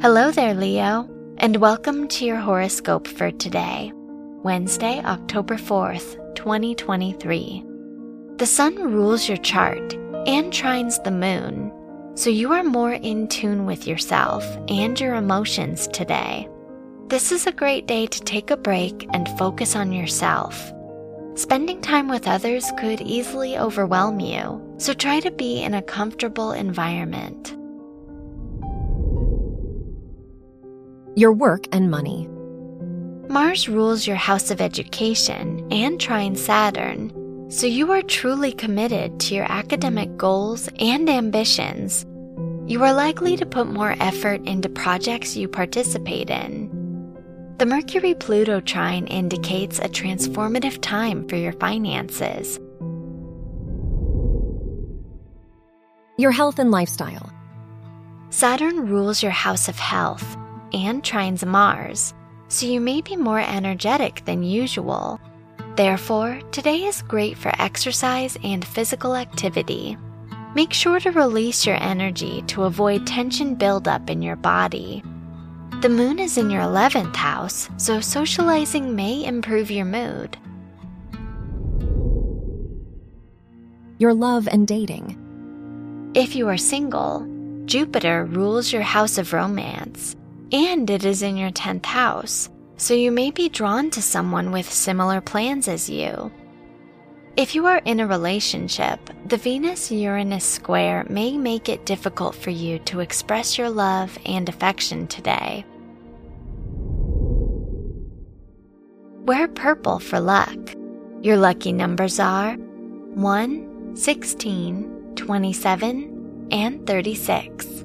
Hello there, Leo, and welcome to your horoscope for today, Wednesday, October 4th, 2023. The sun rules your chart and trines the moon, so you are more in tune with yourself and your emotions today. This is a great day to take a break and focus on yourself. Spending time with others could easily overwhelm you, so try to be in a comfortable environment. Your work and money. Mars rules your house of education and trine Saturn, so you are truly committed to your academic goals and ambitions. You are likely to put more effort into projects you participate in. The Mercury Pluto trine indicates a transformative time for your finances. Your health and lifestyle. Saturn rules your house of health and trines Mars, so you may be more energetic than usual. Therefore, today is great for exercise and physical activity. Make sure to release your energy to avoid tension buildup in your body. The moon is in your 11th house, so socializing may improve your mood. Your love and dating. If you are single, Jupiter rules your house of romance and it is in your 10th house, so you may be drawn to someone with similar plans as you. If you are in a relationship, the Venus Uranus square may make it difficult for you to express your love and affection today. Wear purple for luck. Your lucky numbers are 1, 16, 27, and 36.